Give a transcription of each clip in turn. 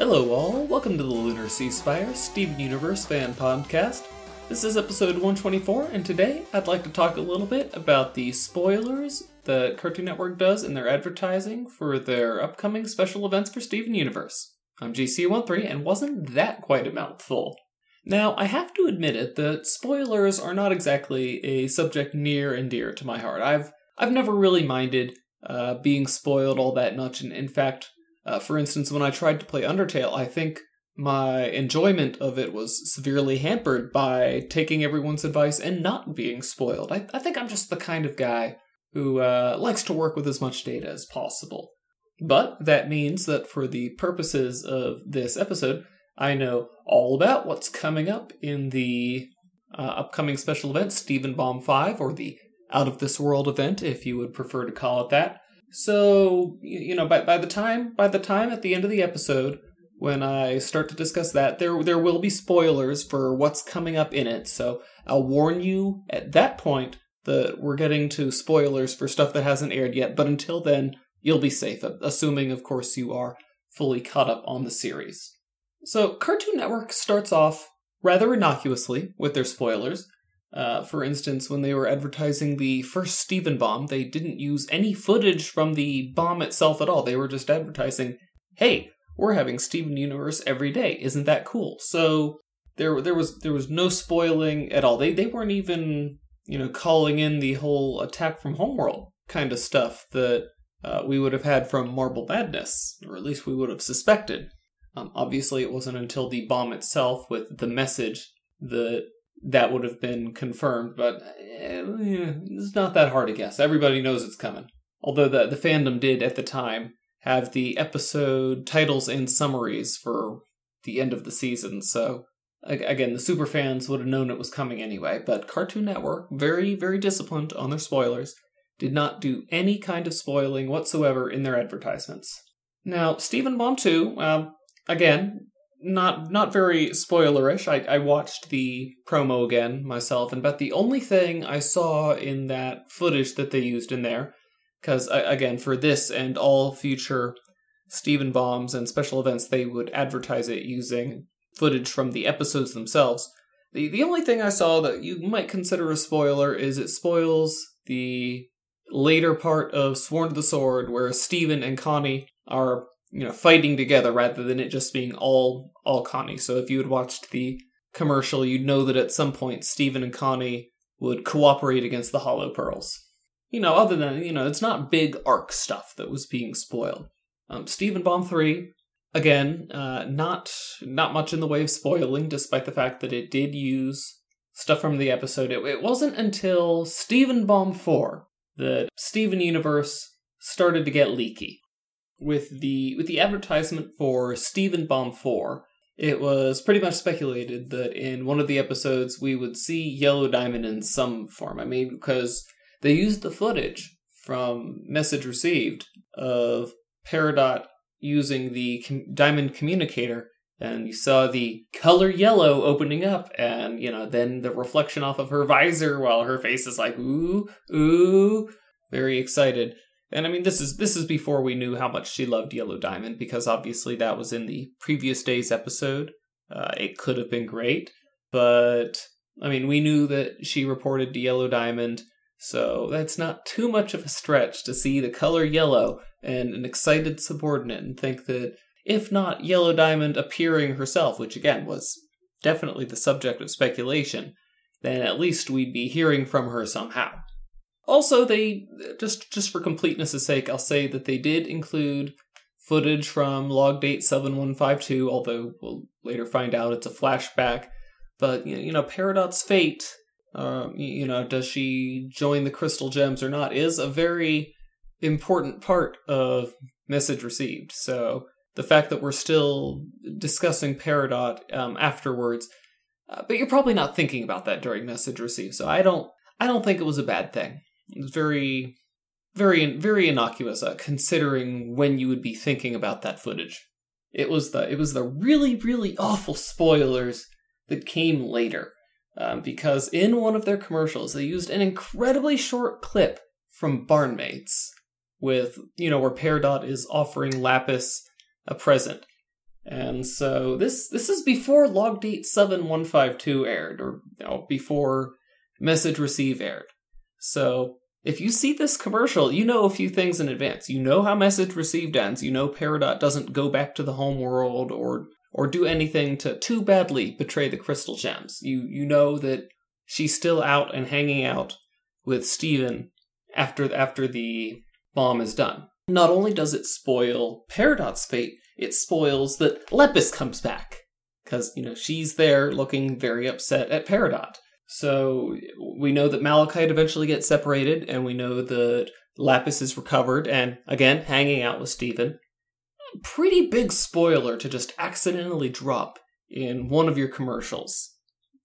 Hello, all. Welcome to the Lunar Sea Spire Steven Universe fan podcast. This is episode 124, and today I'd like to talk a little bit about the spoilers that Cartoon Network does in their advertising for their upcoming special events for Steven Universe. I'm GC13, and wasn't that quite a mouthful? Now, I have to admit it that spoilers are not exactly a subject near and dear to my heart. I've I've never really minded uh, being spoiled all that much, and in fact, uh, for instance, when I tried to play Undertale, I think my enjoyment of it was severely hampered by taking everyone's advice and not being spoiled. I, I think I'm just the kind of guy who uh, likes to work with as much data as possible. But that means that for the purposes of this episode, I know all about what's coming up in the uh, upcoming special event, Steven Bomb 5, or the Out of This World event, if you would prefer to call it that. So, you know, by, by the time by the time at the end of the episode, when I start to discuss that, there there will be spoilers for what's coming up in it. So I'll warn you at that point that we're getting to spoilers for stuff that hasn't aired yet. But until then, you'll be safe, assuming, of course, you are fully caught up on the series. So Cartoon Network starts off rather innocuously with their spoilers. Uh, for instance, when they were advertising the first Steven bomb, they didn't use any footage from the bomb itself at all. They were just advertising, "Hey, we're having Steven Universe every day. Isn't that cool?" So there, there was there was no spoiling at all. They they weren't even you know calling in the whole attack from Homeworld kind of stuff that uh, we would have had from Marble Madness, or at least we would have suspected. Um, obviously, it wasn't until the bomb itself with the message that that would have been confirmed, but eh, it's not that hard to guess. Everybody knows it's coming. Although the, the fandom did at the time have the episode titles and summaries for the end of the season, so again, the super fans would have known it was coming anyway. But Cartoon Network, very, very disciplined on their spoilers, did not do any kind of spoiling whatsoever in their advertisements. Now, Steven Bomb 2, um, again, not not very spoilerish. I, I watched the promo again myself, and but the only thing I saw in that footage that they used in there, because again for this and all future Steven bombs and special events, they would advertise it using footage from the episodes themselves. The the only thing I saw that you might consider a spoiler is it spoils the later part of Sworn to the Sword, where Steven and Connie are you know fighting together rather than it just being all all Connie. So if you had watched the commercial, you'd know that at some point Steven and Connie would cooperate against the Holo-Pearls. You know, other than you know, it's not big arc stuff that was being spoiled. Um, Steven Bomb three, again, uh, not not much in the way of spoiling, despite the fact that it did use stuff from the episode. It, it wasn't until Steven Bomb four that Steven Universe started to get leaky with the with the advertisement for Steven Bomb 4, it was pretty much speculated that in one of the episodes we would see Yellow Diamond in some form. I mean, because they used the footage from message received of Peridot using the com- diamond communicator and you saw the color yellow opening up and you know then the reflection off of her visor while her face is like ooh ooh very excited and I mean, this is this is before we knew how much she loved Yellow Diamond, because obviously that was in the previous day's episode. Uh, it could have been great, but I mean, we knew that she reported to Yellow Diamond, so that's not too much of a stretch to see the color yellow and an excited subordinate and think that if not Yellow Diamond appearing herself, which again was definitely the subject of speculation, then at least we'd be hearing from her somehow. Also, they just just for completeness' sake, I'll say that they did include footage from log date 7152, although we'll later find out it's a flashback. But you know, Peridot's fate, um, you know, does she join the Crystal Gems or not, is a very important part of message received. So the fact that we're still discussing Peridot um, afterwards, uh, but you're probably not thinking about that during message received. So I don't, I don't think it was a bad thing. It was very, very, very innocuous, uh, considering when you would be thinking about that footage. It was the it was the really really awful spoilers that came later, um, because in one of their commercials they used an incredibly short clip from Barnmates with you know where Peridot is offering Lapis a present, And so this this is before log date 7152 aired, or you know, before message receive aired. So if you see this commercial, you know a few things in advance. You know how message received ends. You know Peridot doesn't go back to the home world or or do anything to too badly betray the crystal gems. You you know that she's still out and hanging out with Steven after after the bomb is done. Not only does it spoil Peridot's fate, it spoils that Lapis comes back. Because, you know, she's there looking very upset at Peridot. So we know that Malachite eventually gets separated, and we know that Lapis is recovered and, again, hanging out with Steven. Pretty big spoiler to just accidentally drop in one of your commercials.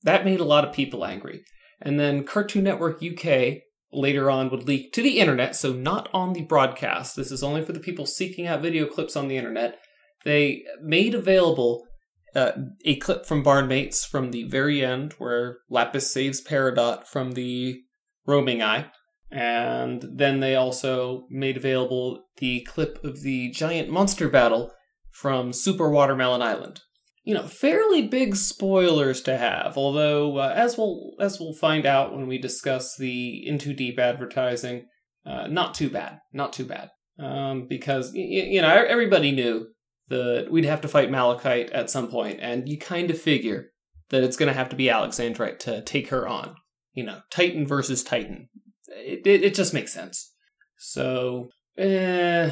That made a lot of people angry. And then Cartoon Network UK later on would leak to the internet, so not on the broadcast. This is only for the people seeking out video clips on the internet. They made available uh, a clip from Barnmates from the very end where Lapis saves Peridot from the roaming eye. And then they also made available the clip of the giant monster battle from Super Watermelon Island. You know, fairly big spoilers to have, although uh, as we'll as we'll find out when we discuss the In Too Deep advertising, uh, not too bad, not too bad, um, because y- you know everybody knew that we'd have to fight Malachite at some point, and you kind of figure that it's going to have to be Alexandrite to take her on. You know, Titan versus Titan. It, it, it just makes sense. So, eh.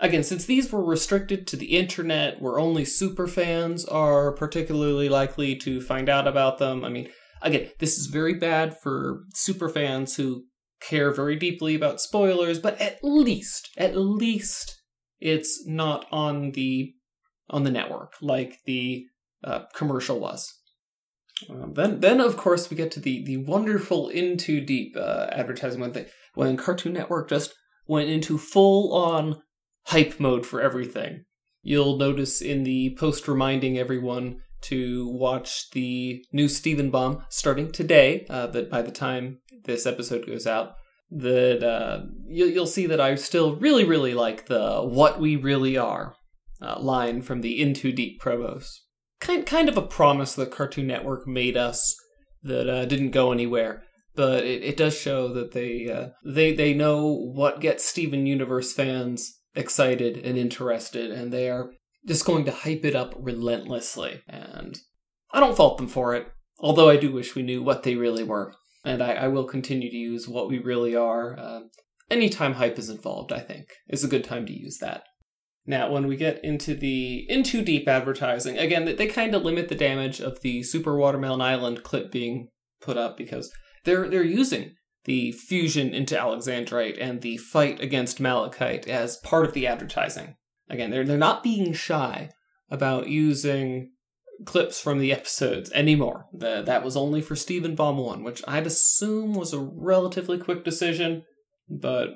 Again, since these were restricted to the internet where only super fans are particularly likely to find out about them, I mean, again, this is very bad for super fans who care very deeply about spoilers, but at least, at least it's not on the on the network like the uh, commercial was. Um, then, then of course we get to the the wonderful In Too Deep uh, advertising when when Cartoon Network just went into full on hype mode for everything. You'll notice in the post reminding everyone to watch the new Steven Bomb starting today. Uh, that by the time this episode goes out, that uh, you, you'll see that I still really, really like the "What We Really Are" uh, line from the In Too Deep promos. Kind, kind of a promise that Cartoon Network made us that uh, didn't go anywhere, but it, it does show that they uh, they they know what gets Steven Universe fans excited and interested, and they are just going to hype it up relentlessly. And I don't fault them for it, although I do wish we knew what they really were and I, I, will continue to use what we really are. Uh, anytime hype is involved, I think, is a good time to use that. Now, when we get into the In Too Deep advertising, again, they, they kind of limit the damage of the Super Watermelon Island clip being put up because they're they're using the fusion into Alexandrite and the fight against Malachite as part of the advertising. Again, they're they're not being shy about using clips from the episodes anymore. The, that was only for Steven Bomb 1, which I'd assume was a relatively quick decision, but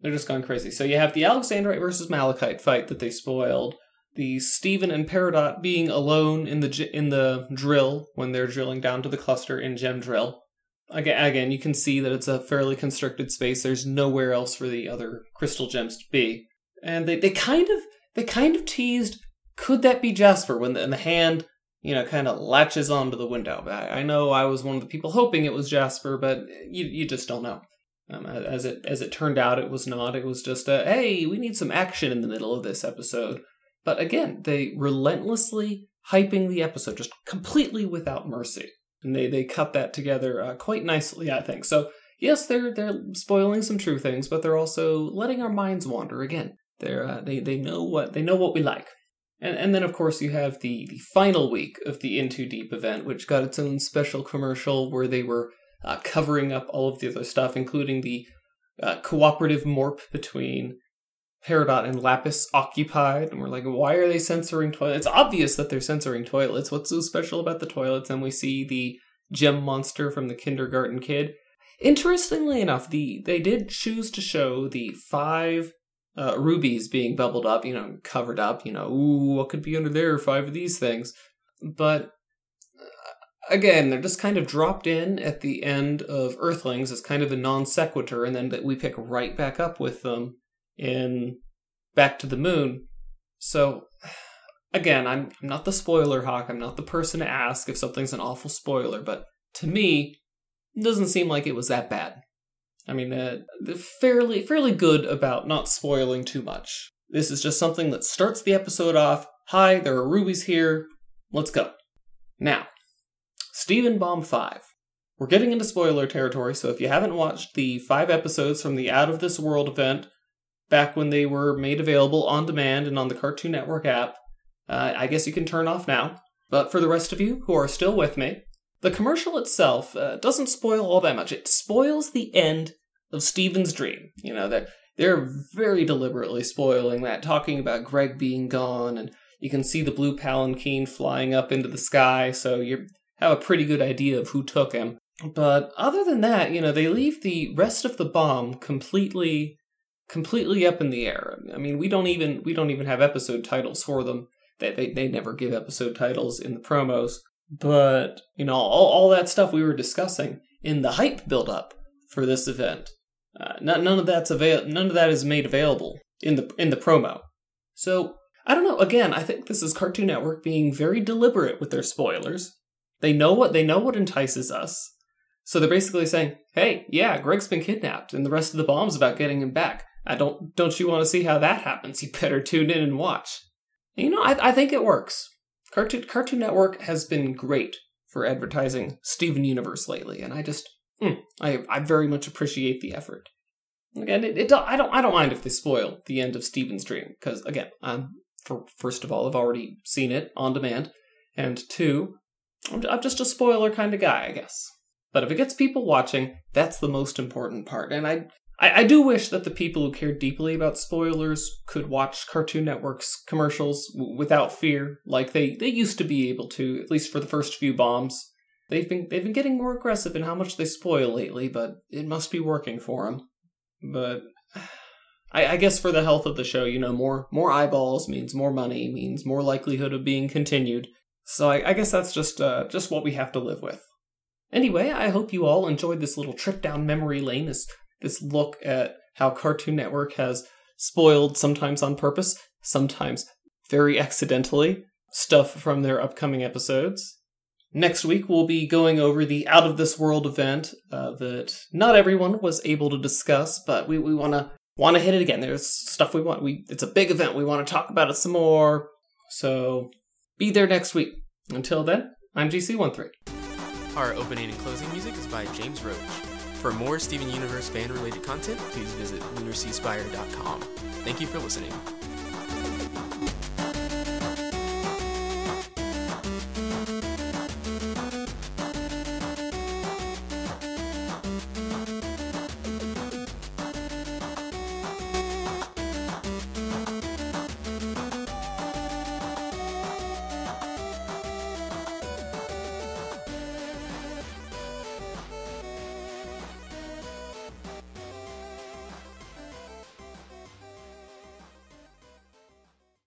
they're just gone crazy. So you have the Alexandrite versus Malachite fight that they spoiled, the Steven and Peridot being alone in the in the drill when they're drilling down to the cluster in Gem Drill. Again, again, you can see that it's a fairly constricted space. There's nowhere else for the other crystal gems to be, and they, they kind of they kind of teased could that be Jasper when the, and the hand you know, kind of latches onto the window. I, I, know I was one of the people hoping it was Jasper, but you you just don't know. Um, as it as it turned out, it was not. It was just a hey, we need some action in the middle of this episode. But again, they relentlessly hyping the episode, just completely without mercy, and they they cut that together uh, quite nicely, I think. So yes, they're they're spoiling some true things, but they're also letting our minds wander again. They're uh, they they know what they know what we like. And, and then, of course, you have the, the final week of the In Too Deep event, which got its own special commercial where they were uh, covering up all of the other stuff, including the uh, cooperative morp between Peridot and Lapis occupied. And we're like, why are they censoring toilets? It's obvious that they're censoring toilets. What's so special about the toilets? And we see the gem monster from the kindergarten kid. Interestingly enough, the they did choose to show the five uh, rubies being bubbled up, you know, covered up, you know, ooh, what could be under there? Five of these things. But uh, again, they're just kind of dropped in at the end of Earthlings as kind of a non sequitur, and then we pick right back up with them in Back to the Moon. So, again, I'm, I'm not the spoiler hawk. I'm not the person to ask if something's an awful spoiler, but to me, it doesn't seem like it was that bad. I mean, uh, fairly fairly good about not spoiling too much. This is just something that starts the episode off. Hi, there are rubies here. Let's go. Now, Steven Bomb 5. We're getting into spoiler territory, so if you haven't watched the five episodes from the Out of This World event, back when they were made available on demand and on the Cartoon Network app, uh, I guess you can turn off now. But for the rest of you who are still with me, the commercial itself uh, doesn't spoil all that much. It spoils the end of Steven's dream. You know, they're, they're very deliberately spoiling that, talking about Greg being gone, and you can see the blue palanquin flying up into the sky, so you have a pretty good idea of who took him. But other than that, you know, they leave the rest of the bomb completely completely up in the air. I mean, we don't even we don't even have episode titles for them. They they, they never give episode titles in the promos. But, you know, all, all that stuff we were discussing in the hype build up for this event. Uh, none, none of that's avail- none of that is made available in the in the promo. So, I don't know, again, I think this is Cartoon Network being very deliberate with their spoilers. They know what they know what entices us. So they're basically saying, "Hey, yeah, Greg's been kidnapped, and the rest of the bomb's about getting him back. I don't don't you want to see how that happens? You better tune in and watch." And you know, I, I think it works. Cartoon Cartoon Network has been great for advertising Steven Universe lately, and I just mm, I I very much appreciate the effort. Again, it, it I don't I don't mind if they spoil the end of Steven's dream because again, I'm for, first of all I've already seen it on demand, and two, I'm, I'm just a spoiler kind of guy, I guess. But if it gets people watching, that's the most important part. And I, I, I, do wish that the people who care deeply about spoilers could watch Cartoon Network's commercials w- without fear, like they, they used to be able to, at least for the first few bombs. They've been they've been getting more aggressive in how much they spoil lately, but it must be working for them. But I, I guess for the health of the show, you know, more more eyeballs means more money, means more likelihood of being continued. So I, I guess that's just uh, just what we have to live with. Anyway, I hope you all enjoyed this little trip down memory lane, this, this look at how Cartoon Network has spoiled, sometimes on purpose, sometimes very accidentally, stuff from their upcoming episodes. Next week, we'll be going over the Out of This World event uh, that not everyone was able to discuss, but we, we want to want to hit it again. There's stuff we want. We it's a big event. We want to talk about it some more. So be there next week. Until then, I'm GC13. Our opening and closing music is by James Roach. For more Steven Universe fan related content, please visit lunarseaspire.com. Thank you for listening.